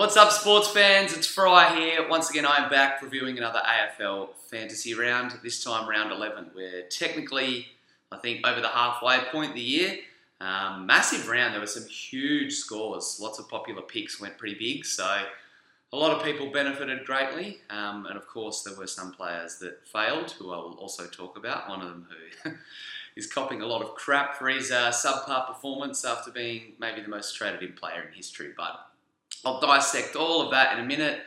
What's up, sports fans? It's Fry here. Once again, I am back reviewing another AFL fantasy round. This time, round 11. We're technically, I think, over the halfway point of the year. Um, massive round. There were some huge scores. Lots of popular picks went pretty big, so a lot of people benefited greatly. Um, and of course, there were some players that failed, who I will also talk about. One of them who is copping a lot of crap for his uh, subpar performance after being maybe the most traded in player in history. But I'll dissect all of that in a minute.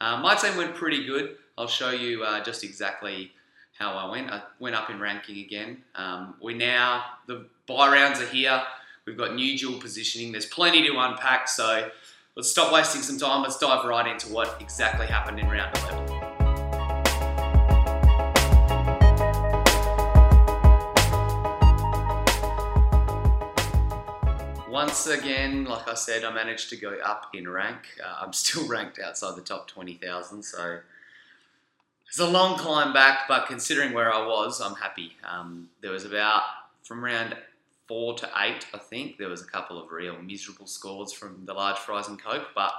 Uh, my team went pretty good. I'll show you uh, just exactly how I went. I went up in ranking again. Um, we now, the buy rounds are here. We've got new dual positioning. There's plenty to unpack, so let's stop wasting some time. Let's dive right into what exactly happened in round 11. Once again, like I said, I managed to go up in rank. Uh, I'm still ranked outside the top 20,000, so it's a long climb back, but considering where I was, I'm happy. Um, there was about, from round four to eight, I think, there was a couple of real miserable scores from the large fries and coke, but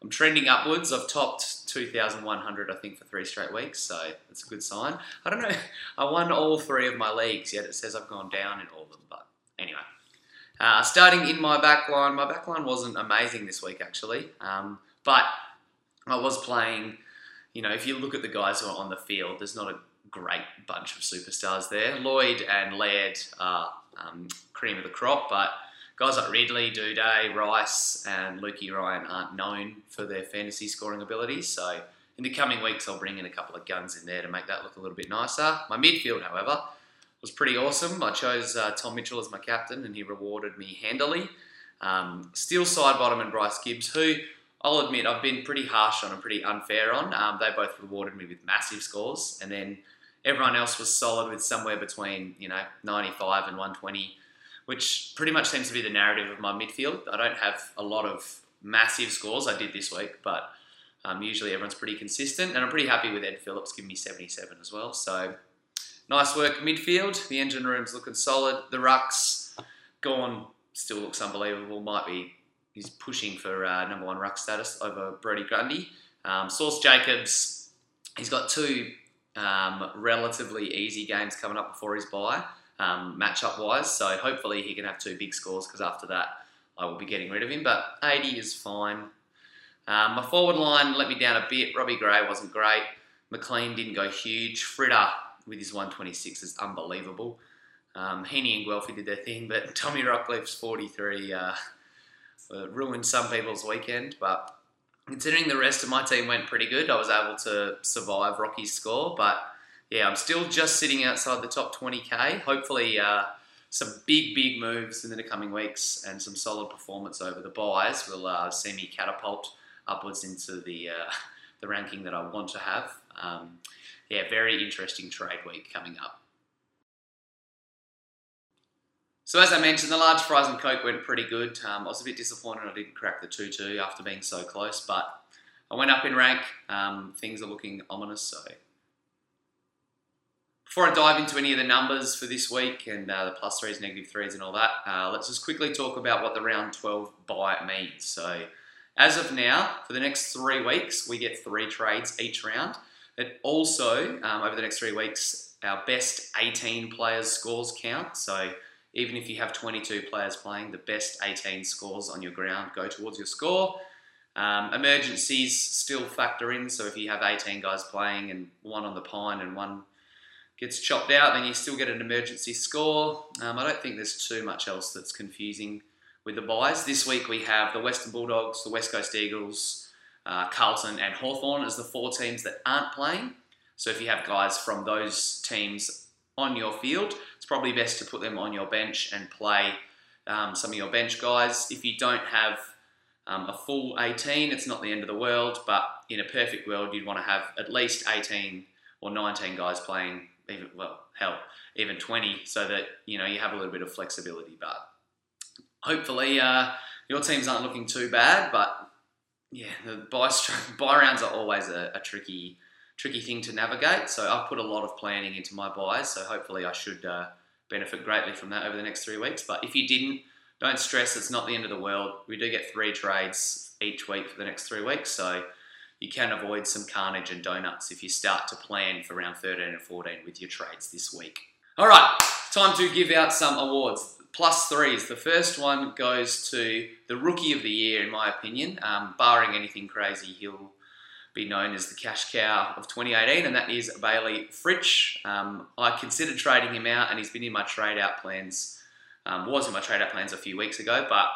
I'm trending upwards. I've topped 2,100, I think, for three straight weeks, so that's a good sign. I don't know, I won all three of my leagues, yet it says I've gone down in all of them, but anyway. Uh, starting in my back line, my back line wasn't amazing this week actually, um, but I was playing. You know, if you look at the guys who are on the field, there's not a great bunch of superstars there. Lloyd and Laird are um, cream of the crop, but guys like Ridley, Doedee, Rice, and Lukey Ryan aren't known for their fantasy scoring abilities. So in the coming weeks, I'll bring in a couple of guns in there to make that look a little bit nicer. My midfield, however, was pretty awesome. I chose uh, Tom Mitchell as my captain, and he rewarded me handily. Um, Steele Sidebottom and Bryce Gibbs, who I'll admit I've been pretty harsh on and pretty unfair on. Um, they both rewarded me with massive scores, and then everyone else was solid with somewhere between you know 95 and 120, which pretty much seems to be the narrative of my midfield. I don't have a lot of massive scores. I did this week, but um, usually everyone's pretty consistent, and I'm pretty happy with Ed Phillips giving me 77 as well. So Nice work midfield. The engine room's looking solid. The rucks, Gawn still looks unbelievable. Might be he's pushing for uh, number one ruck status over Brodie Grundy. Um, Sauce Jacobs, he's got two um, relatively easy games coming up before his bye, um, matchup wise. So hopefully he can have two big scores because after that I will be getting rid of him. But 80 is fine. Um, my forward line let me down a bit. Robbie Gray wasn't great. McLean didn't go huge. Fritter with his 126 is unbelievable. Um, Heaney and Guelphy did their thing, but Tommy Rockliff's 43 uh, uh, ruined some people's weekend. But considering the rest of my team went pretty good, I was able to survive Rocky's score. But yeah, I'm still just sitting outside the top 20k. Hopefully, uh, some big, big moves in the coming weeks and some solid performance over the buys will uh, see me catapult upwards into the uh, the ranking that I want to have. Um, yeah, very interesting trade week coming up. So as I mentioned, the large fries and coke went pretty good. Um, I was a bit disappointed I didn't crack the 2-2 after being so close, but I went up in rank. Um, things are looking ominous, so before I dive into any of the numbers for this week and uh, the plus threes, negative threes, and all that, uh, let's just quickly talk about what the round 12 buy means. So, as of now, for the next three weeks, we get three trades each round. It also, um, over the next three weeks, our best 18 players' scores count. So even if you have 22 players playing, the best 18 scores on your ground go towards your score. Um, emergencies still factor in. So if you have 18 guys playing and one on the pine and one gets chopped out, then you still get an emergency score. Um, I don't think there's too much else that's confusing with the buys. This week we have the Western Bulldogs, the West Coast Eagles, uh, Carlton and Hawthorn as the four teams that aren't playing. So if you have guys from those teams on your field, it's probably best to put them on your bench and play um, some of your bench guys. If you don't have um, a full 18, it's not the end of the world, but in a perfect world, you'd want to have at least 18 or 19 guys playing, even, well, hell, even 20, so that you know you have a little bit of flexibility. But hopefully, uh, your teams aren't looking too bad, but yeah, the buy buy rounds are always a, a, tricky tricky thing to navigate. So I've put a lot of planning into my buys. So hopefully I should uh, benefit greatly from that over the next three weeks. But if you didn't, don't stress. It's not the end of the world. We do get three trades each week for the next three weeks. So you can avoid some carnage and donuts if you start to plan for round 13 and 14 with your trades this week. All right, time to give out some awards. Plus threes. The first one goes to the Rookie of the Year, in my opinion. Um, barring anything crazy, he'll be known as the cash cow of 2018, and that is Bailey Fritsch. Um, I considered trading him out, and he's been in my trade out plans. Um, was in my trade out plans a few weeks ago, but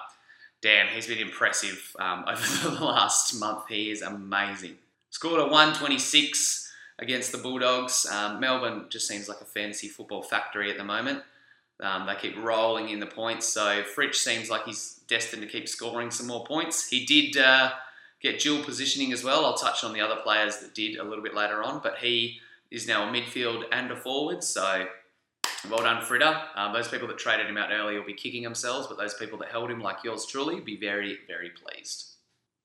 damn, he's been impressive um, over the last month. He is amazing. Scored a 126 against the Bulldogs. Um, Melbourne just seems like a fantasy football factory at the moment. Um, they keep rolling in the points, so Fritsch seems like he's destined to keep scoring some more points. He did uh, get dual positioning as well. I'll touch on the other players that did a little bit later on, but he is now a midfield and a forward, so well done, Fritter. Um, those people that traded him out early will be kicking themselves, but those people that held him, like yours truly, be very, very pleased.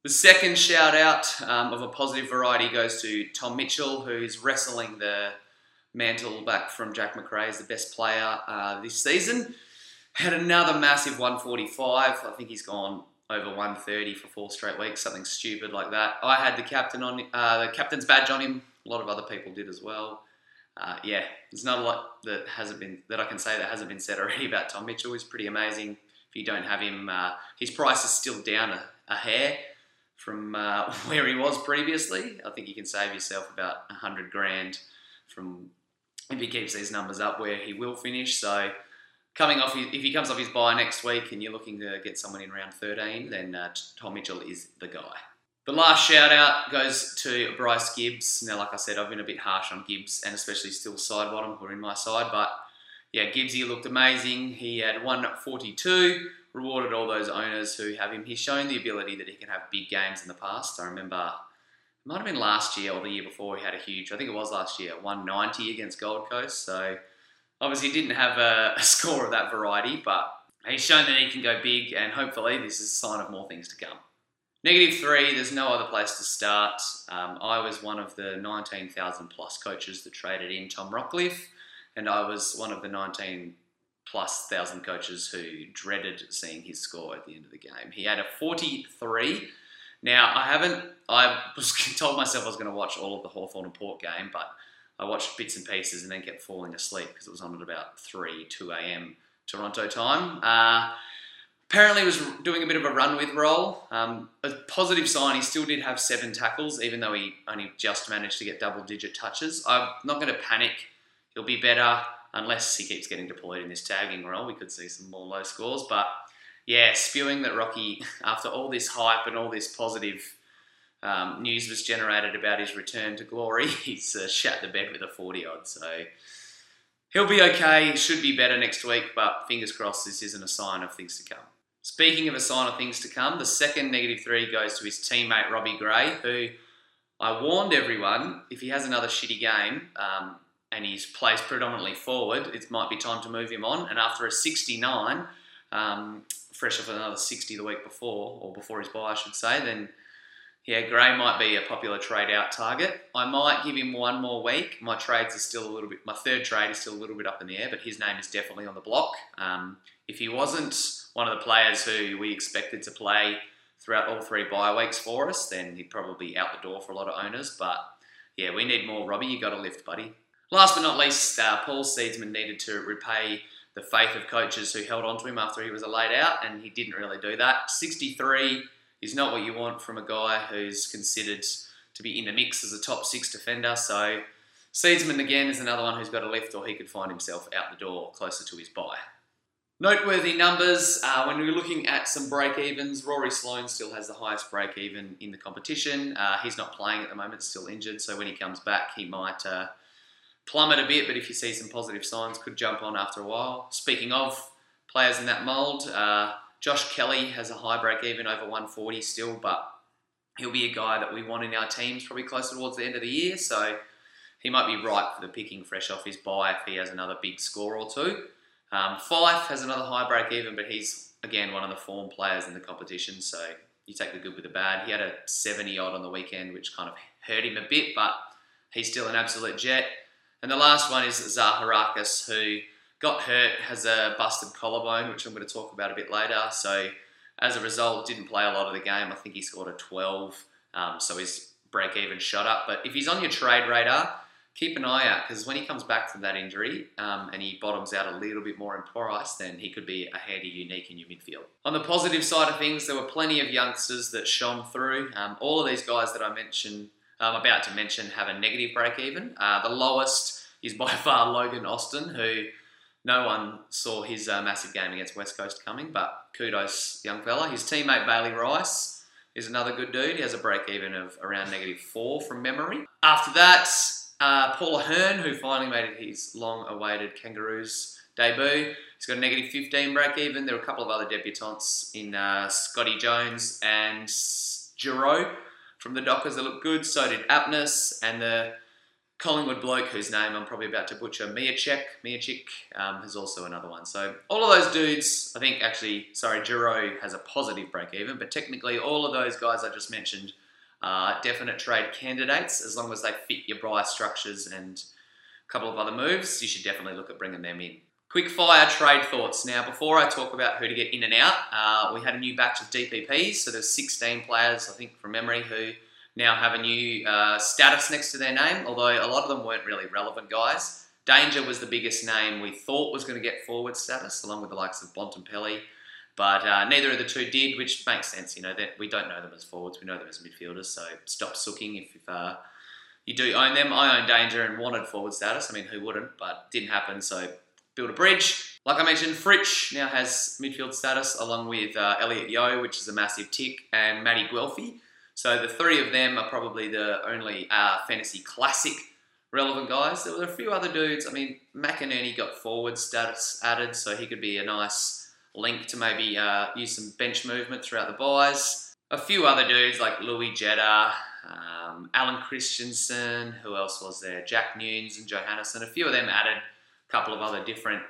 The second shout out um, of a positive variety goes to Tom Mitchell, who's wrestling the mantle back from Jack Macrae as the best player uh, this season. Had another massive 145. I think he's gone over 130 for four straight weeks, something stupid like that. I had the captain on uh, the captain's badge on him. A lot of other people did as well. Uh, yeah, there's not a lot that hasn't been that I can say that hasn't been said already about Tom Mitchell. He's pretty amazing. If you don't have him, uh, his price is still down a, a hair from uh, where he was previously. I think you can save yourself about a hundred grand from if he keeps these numbers up, where he will finish. So coming off, if he comes off his buy next week and you're looking to get someone in round 13, then uh, Tom Mitchell is the guy. The last shout out goes to Bryce Gibbs. Now, like I said, I've been a bit harsh on Gibbs and especially Steele Sidebottom who are in my side, but yeah, Gibbsy looked amazing. He had 142, rewarded all those owners who have him. He's shown the ability that he can have big games in the past. I remember it might have been last year or the year before he had a huge, I think it was last year, 190 against Gold Coast. So obviously didn't have a, a score of that variety, but he's shown that he can go big, and hopefully this is a sign of more things to come. Negative three, there's no other place to start. Um, I was one of the 19,000 plus coaches that traded in Tom Rockliff, and I was one of the 19 plus thousand coaches who dreaded seeing his score at the end of the game. He had a 43. Now, I haven't, I was told myself I was going to watch all of the Hawthorn and Port game, but I watched bits and pieces and then kept falling asleep because it was on at about 3, 2 a.m. Toronto time. Uh, apparently was doing a bit of a run with role. Um, a positive sign, he still did have seven tackles, even though he only just managed to get double digit touches. I'm not going to panic. He'll be better unless he keeps getting deployed in this tagging role. We could see some more low scores. But yeah, spewing that Rocky, after all this hype and all this positive um, news was generated about his return to glory, he's uh, shat the bed with a 40 odd. So he'll be okay. Should be better next week, but fingers crossed this isn't a sign of things to come. Speaking of a sign of things to come, the second negative three goes to his teammate Robbie Gray, who I warned everyone if he has another shitty game um, and he plays predominantly forward, it might be time to move him on. And after a 69, um, fresh off another 60 the week before, or before his buy, I should say, then yeah, Gray might be a popular trade out target. I might give him one more week. My trades are still a little bit, my third trade is still a little bit up in the air, but his name is definitely on the block. Um, if he wasn't one of the players who we expected to play throughout all three bye weeks for us, then he'd probably be out the door for a lot of owners. But yeah, we need more Robbie. You got to lift, buddy. Last but not least, uh, Paul Seedsman needed to repay the faith of coaches who held on to him after he was laid out, and he didn't really do that. 63 is not what you want from a guy who's considered to be in the mix as a top six defender. So Seedsman again is another one who's got a lift, or he could find himself out the door closer to his buy. Noteworthy numbers uh, when we're looking at some break evens. Rory Sloane still has the highest break even in the competition. Uh, he's not playing at the moment, still injured. So when he comes back, he might uh, plummet a bit. But if you see some positive signs, could jump on after a while. Speaking of players in that mould, uh, Josh Kelly has a high break even over 140 still, but he'll be a guy that we want in our teams probably closer towards the end of the year. So he might be right for the picking fresh off his buy if he has another big score or two. Um, Fyfe has another high break even, but he's again one of the form players in the competition. So you take the good with the bad. He had a 70 odd on the weekend, which kind of hurt him a bit, but he's still an absolute jet. And the last one is Zaharakis, who got hurt, has a busted collarbone, which I'm going to talk about a bit later. So As a result, didn't play a lot of the game. I think he scored a 12, um, so his break even shot up. But if he's on your trade radar, keep an eye out because when he comes back from that injury um, and he bottoms out a little bit more in price, then he could be a handy unique in your midfield. On the positive side of things, there were plenty of youngsters that shone through. Um, all of these guys that I mentioned, I'm about to mention, have a negative break even. Uh, the lowest is by far Logan Austin, who no one saw his uh, massive game against West Coast coming, but kudos, young fella. His teammate Bailey Rice is another good dude. He has a break even of around negative four from memory. After that, uh, Paul Ahern, who finally made his long awaited Kangaroos debut, he's got a negative 15 break even. There were a couple of other debutants in uh, Scotty Jones and Giro from the Dockers that looked good. So did Apness and the Collingwood bloke whose name I'm probably about to butcher, Miacek, Miacik, um, is also another one. So all of those dudes, I think actually, sorry, Giro has a positive break even, but technically all of those guys I just mentioned are definite trade candidates as long as they fit your buy structures and a couple of other moves. You should definitely look at bringing them in. Quick fire trade thoughts. Now, before I talk about who to get in and out, uh, we had a new batch of DPPs. So there's 16 players, I think, from memory, who now have a new uh, status next to their name, although a lot of them weren't really relevant guys. Danger was the biggest name we thought was going to get forward status, along with the likes of Bontempelli. But uh, neither of the two did, which makes sense. You know that we don't know them as forwards; we know them as midfielders. So stop sooking if, if uh, you do own them. I own Danger and wanted forward status. I mean, who wouldn't? But didn't happen. So build a bridge. Like I mentioned, Fritsch now has midfield status along with uh, Elliot Yeo, which is a massive tick, and Matty Guelfi. So the three of them are probably the only uh, fantasy classic relevant guys. There were a few other dudes. I mean, McInerney got forward status added, so he could be a nice link to maybe uh, use some bench movement throughout the buys. A few other dudes like Lewis Jetta, um, Allen Christensen, who else was there? Jack Newnes and Johannisen. A few of them added couple of other different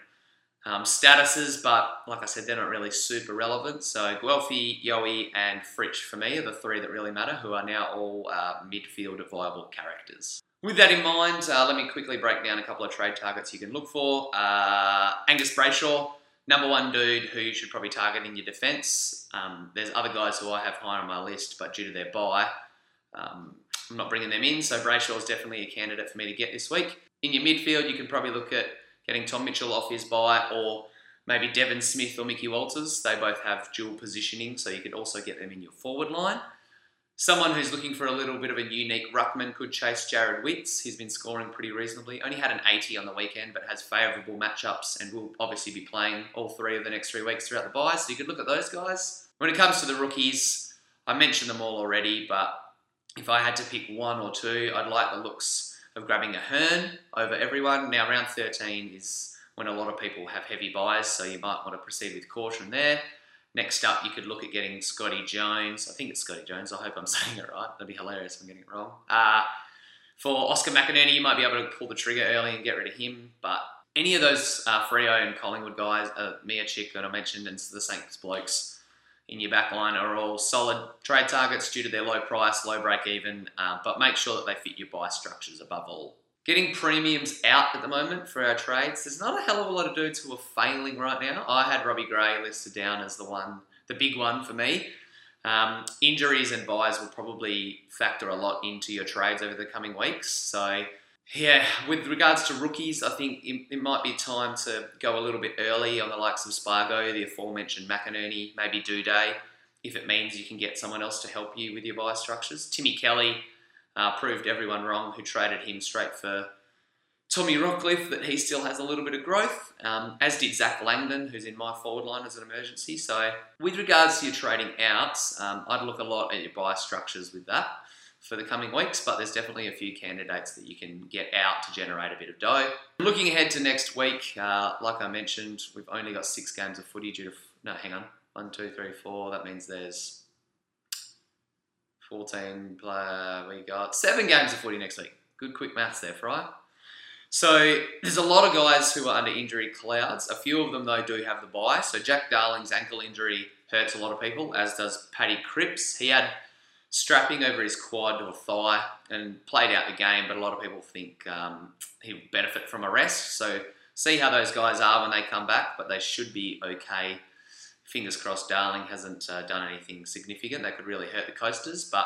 um, statuses, but like I said, they're not really super relevant. So Guelfi, Yowie, and Fritsch for me are the three that really matter, who are now all uh, midfield viable characters. With that in mind, uh, let me quickly break down a couple of trade targets you can look for. Uh, Angus Brayshaw, number one dude who you should probably target in your defence. Um, there's other guys who I have higher on my list, but due to their buy, um, I'm not bringing them in. So Brayshaw is definitely a candidate for me to get this week. In your midfield, you can probably look at getting Tom Mitchell off his buy, or maybe Devon Smith or Mickey Walters. They both have dual positioning, so you could also get them in your forward line. Someone who's looking for a little bit of a unique ruckman could chase Jarrad Witts. He's been scoring pretty reasonably. Only had an 80 on the weekend, but has favourable matchups and will obviously be playing all three of the next three weeks throughout the bye. So you could look at those guys. When it comes to the rookies, I mentioned them all already, but if I had to pick one or two, I'd like the looks of grabbing Ahern over everyone. Now, round 13 is when a lot of people have heavy buys, so you might want to proceed with caution there. Next up, you could look at getting Scotty Jones. I think it's Scotty Jones. I hope I'm saying it right. That'd be hilarious if I'm getting it wrong. Uh, for Oscar McInerney, you might be able to pull the trigger early and get rid of him. But any of those uh, Freo and Collingwood guys, uh, Miacik that I mentioned, and the Saints blokes, in your back line are all solid trade targets due to their low price, low break even, uh, but make sure that they fit your buy structures above all. Getting premiums out at the moment for our trades, there's not a hell of a lot of dudes who are failing right now. I had Robbie Gray listed down as the one, the big one for me. Um, injuries and buys will probably factor a lot into your trades over the coming weeks. So yeah, with regards to rookies, I think it, it, might be time to go a little bit early on the likes of Spargo, the aforementioned McInerney, maybe Doedee, if it means you can get someone else to help you with your buy structures. Timmy Kelly uh, proved everyone wrong who traded him straight for Tommy Rockliff that he still has a little bit of growth, um, as did Zac Langdon, who's in my forward line as an emergency. So, with regards to your trading outs, um, I'd look a lot at your buy structures with that for the coming weeks, but there's definitely a few candidates that you can get out to generate a bit of dough. Looking ahead to next week, uh, like I mentioned, we've only got six games of footy due to. No, hang on. One, two, three, four. That means there's 14 player. We got seven games of footy next week. Good quick maths there, Fry. So there's a lot of guys who are under injury clouds. A few of them, though, do have the buy. So Jack Darling's ankle injury hurts a lot of people, as does Paddy Cripps. He had strapping over his quad or thigh and played out the game, but a lot of people think um, he'll benefit from a rest. So see how those guys are when they come back, but they should be okay fingers crossed Darling hasn't uh, done anything significant that could really hurt the Coasters. But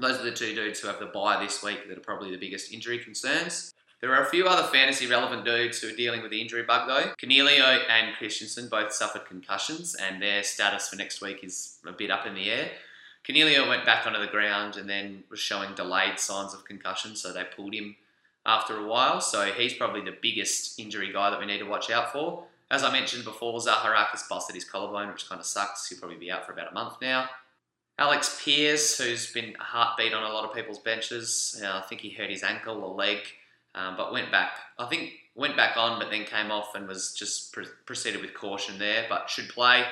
those are the two dudes who have the buy this week that are probably the biggest injury concerns. There are a few other fantasy relevant dudes who are dealing with the injury bug though. Coniglio and Christensen both suffered concussions and their status for next week is a bit up in the air. Coniglio went back onto the ground and then was showing delayed signs of concussion, so they pulled him after a while. So he's probably the biggest injury guy that we need to watch out for. As I mentioned before, Zaharakis busted his collarbone, which kind of sucks. He'll probably be out for about a month now. Alex Pearce, who's been a heartbeat on a lot of people's benches, uh, I think he hurt his ankle or leg, um, but went back. I think went back on, but then came off and was just pre- proceeded with caution there, but should play.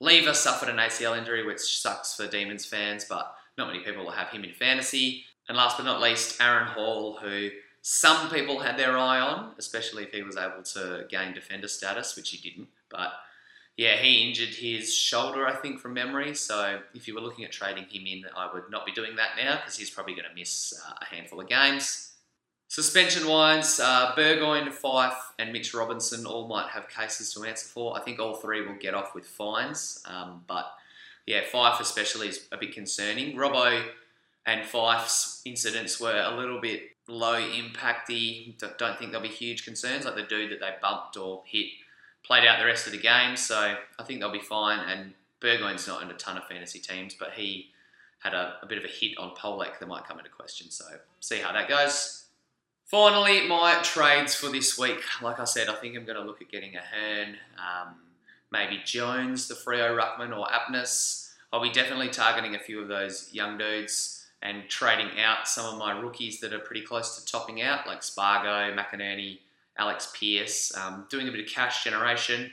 Lever suffered an ACL injury, which sucks for Demons fans, but not many people will have him in fantasy. And last but not least, Aaron Hall, who some people had their eye on, especially if he was able to gain defender status, which he didn't. But yeah, he injured his shoulder, I think, from memory. So if you were looking at trading him in, I would not be doing that now because he's probably going to miss uh, a handful of games. Suspension wise, uh, Burgoyne, Fyfe, and Mitch Robinson all might have cases to answer for. I think all three will get off with fines, um, but yeah, Fyfe especially is a bit concerning. Robbo and Fyfe's incidents were a little bit low impacty. Don't think there'll be huge concerns like the dude that they bumped or hit played out the rest of the game. So I think they'll be fine. And Burgoyne's not in a ton of fantasy teams, but he had a, a bit of a hit on Polec that might come into question. So see how that goes. Finally, my trades for this week. Like I said, I think I'm going to look at getting Ahern, um, maybe Jones, the Freo Ruckman, or Apeness. I'll be definitely targeting a few of those young dudes and trading out some of my rookies that are pretty close to topping out, like Spargo, McInerney, Alex Pearce, um, doing a bit of cash generation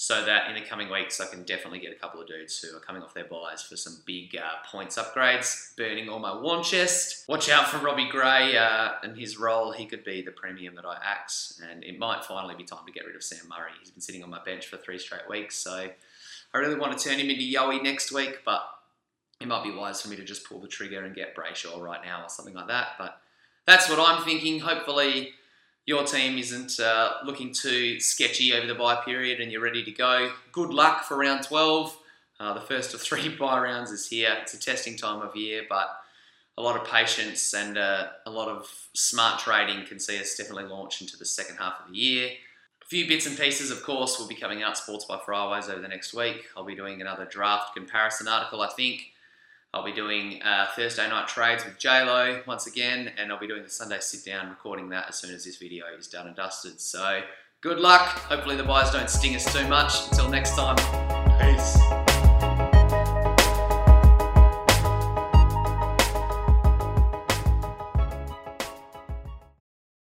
so that in the coming weeks I can definitely get a couple of dudes who are coming off their buys for some big uh, points upgrades, burning all my war chest. Watch out for Robbie Gray uh, and his role. He could be the premium that I axe, and it might finally be time to get rid of Sam Murray. He's been sitting on my bench for three straight weeks, so I really want to turn him into Yowie next week, but it might be wise for me to just pull the trigger and get Brayshaw right now or something like that. But that's what I'm thinking. Hopefully, your team isn't uh, looking too sketchy over the buy period and you're ready to go. Good luck for round 12. Uh, the first of three buy rounds is here. It's a testing time of year, but a lot of patience and uh, a lot of smart trading can see us definitely launch into the second half of the year. A few bits and pieces, of course, will be coming out Sports by Fridays over the next week. I'll be doing another draft comparison article, I think. I'll be doing uh, Thursday night trades with JLo once again, and I'll be doing the Sunday sit down, recording that as soon as this video is done and dusted. So good luck. Hopefully the buys don't sting us too much. Until next time.